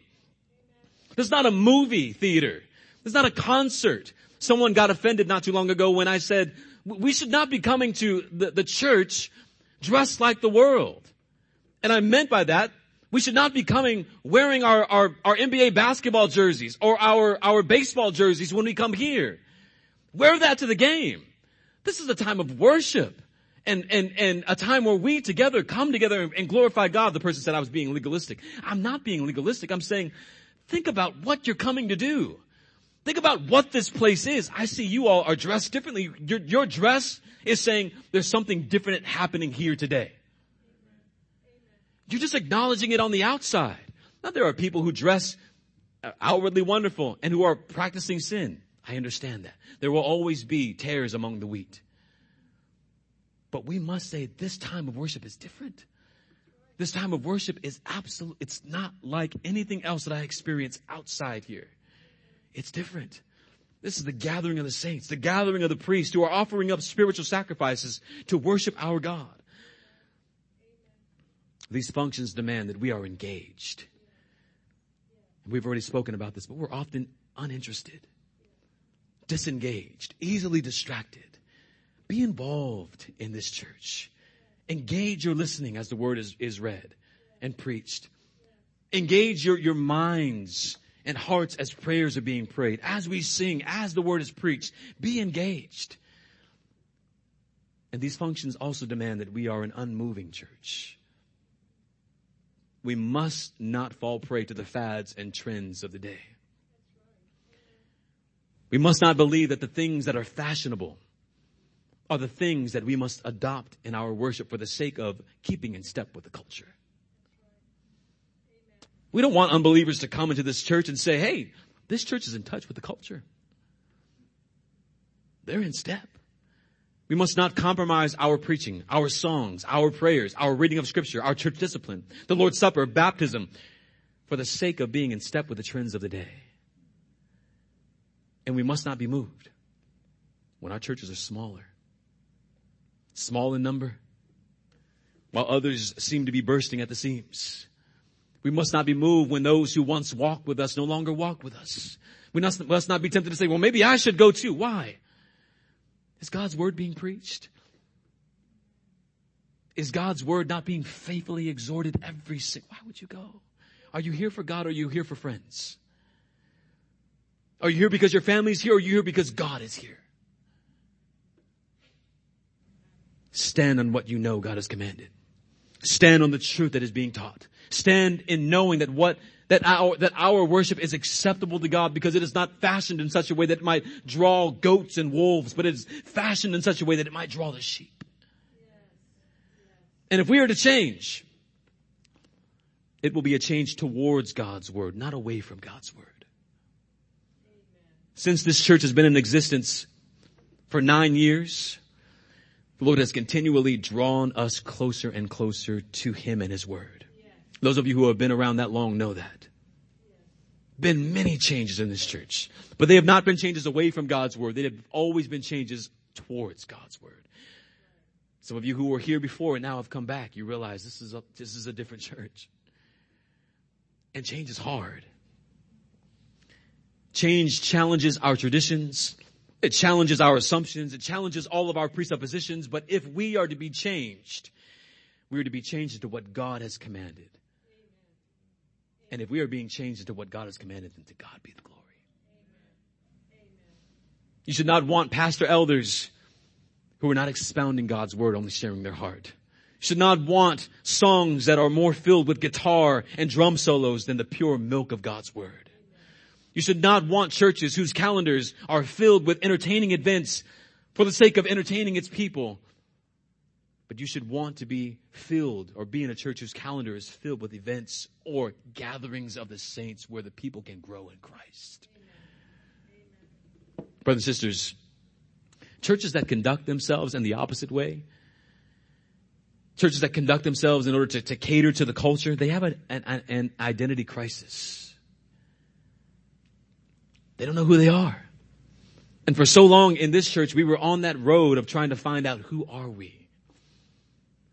This is not a movie theater. This is not a concert. Someone got offended not too long ago when I said, we should not be coming to the, the church dressed like the world. And I meant by that, we should not be coming wearing our, our, our NBA basketball jerseys or our, our baseball jerseys when we come here. Wear that to the game. This is a time of worship and, and, and a time where we together come together and glorify God. The person said I was being legalistic. I'm not being legalistic. I'm saying, think about what you're coming to do. Think about what this place is. I see you all are dressed differently. Your, your dress is saying there's something different happening here today. You're just acknowledging it on the outside. Now there are people who dress uh, outwardly wonderful and who are practicing sin. I understand that. There will always be tares among the wheat. But we must say this time of worship is different. This time of worship is absolute. It's not like anything else that I experience outside here. It's different. This is the gathering of the saints, the gathering of the priests who are offering up spiritual sacrifices to worship our God. These functions demand that we are engaged. We've already spoken about this, but we're often uninterested, disengaged, easily distracted. Be involved in this church. Engage your listening as the word is, is read and preached. Engage your, your minds and hearts as prayers are being prayed, as we sing, as the word is preached. Be engaged. And these functions also demand that we are an unmoving church we must not fall prey to the fads and trends of the day. We must not believe that the things that are fashionable are the things that we must adopt in our worship for the sake of keeping in step with the culture. We don't want unbelievers to come into this church and say, hey, this church is in touch with the culture. They're in step. We must not compromise our preaching, our songs, our prayers, our reading of scripture, our church discipline, the Lord's Supper, baptism, for the sake of being in step with the trends of the day. And we must not be moved when our churches are smaller, small in number, while others seem to be bursting at the seams. We must not be moved when those who once walked with us no longer walk with us. We must, not be tempted to say, well, maybe I should go too. Why? Is God's word being preached? Is God's word not being faithfully exhorted every single, why would you go? Are you here for God or are you here for friends? Are you here because your family's here or are you here because God is here? Stand on what you know God has commanded. Stand on the truth that is being taught. Stand in knowing that what that our, that our worship is acceptable to God because it is not fashioned in such a way that it might draw goats and wolves, but it is fashioned in such a way that it might draw the sheep. And if we are to change, it will be a change towards God's word, not away from God's word. Since this church has been in existence for nine years, the Lord has continually drawn us closer and closer to Him and His Word. Those of you who have been around that long know that. Been many changes in this church, but they have not been changes away from God's word. They have always been changes towards God's word. Some of you who were here before and now have come back, you realize this is a, this is a different church. And change is hard. Change challenges our traditions. It challenges our assumptions. It challenges all of our presuppositions. But if we are to be changed, we are to be changed into what God has commanded. And if we are being changed into what God has commanded, then to God be the glory. You should not want pastor elders who are not expounding God's word, only sharing their heart. You should not want songs that are more filled with guitar and drum solos than the pure milk of God's word. You should not want churches whose calendars are filled with entertaining events for the sake of entertaining its people But you should want to be filled or be in a church whose calendar is filled with events or gatherings of the saints where the people can grow in Christ. Amen. Brothers and sisters, churches that conduct themselves in the opposite way, churches that conduct themselves in order to, to cater to the culture, they have an, an, an identity crisis. They don't know who they are. And for so long in this church, we were on that road of trying to find out who are we?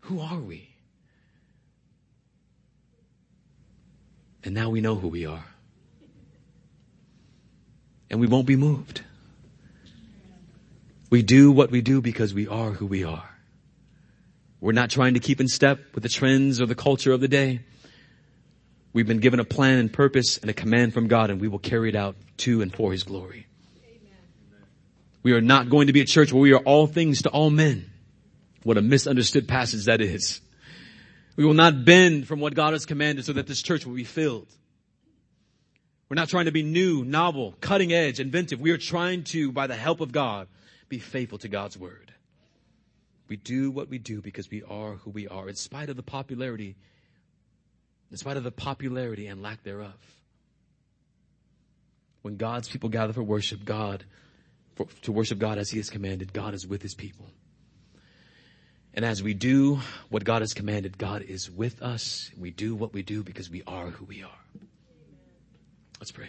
Who are we? And now we know who we are. And we won't be moved. We do what we do because we are who we are. We're not trying to keep in step with the trends or the culture of the day. We've been given a plan and purpose and a command from God and we will carry it out to and for His glory. Amen. We are not going to be a church where we are all things to all men. What a misunderstood passage that is. We will not bend from what God has commanded so that this church will be filled. We're not trying to be new, novel, cutting edge, inventive. We are trying to, by the help of God, be faithful to God's word. We do what we do because we are who we are, in spite of the popularity, in spite of the popularity and lack thereof. When God's people gather for worship, God, for, to worship God as He has commanded, God is with His people. And as we do what God has commanded, God is with us. We do what we do because we are who we are. Let's pray.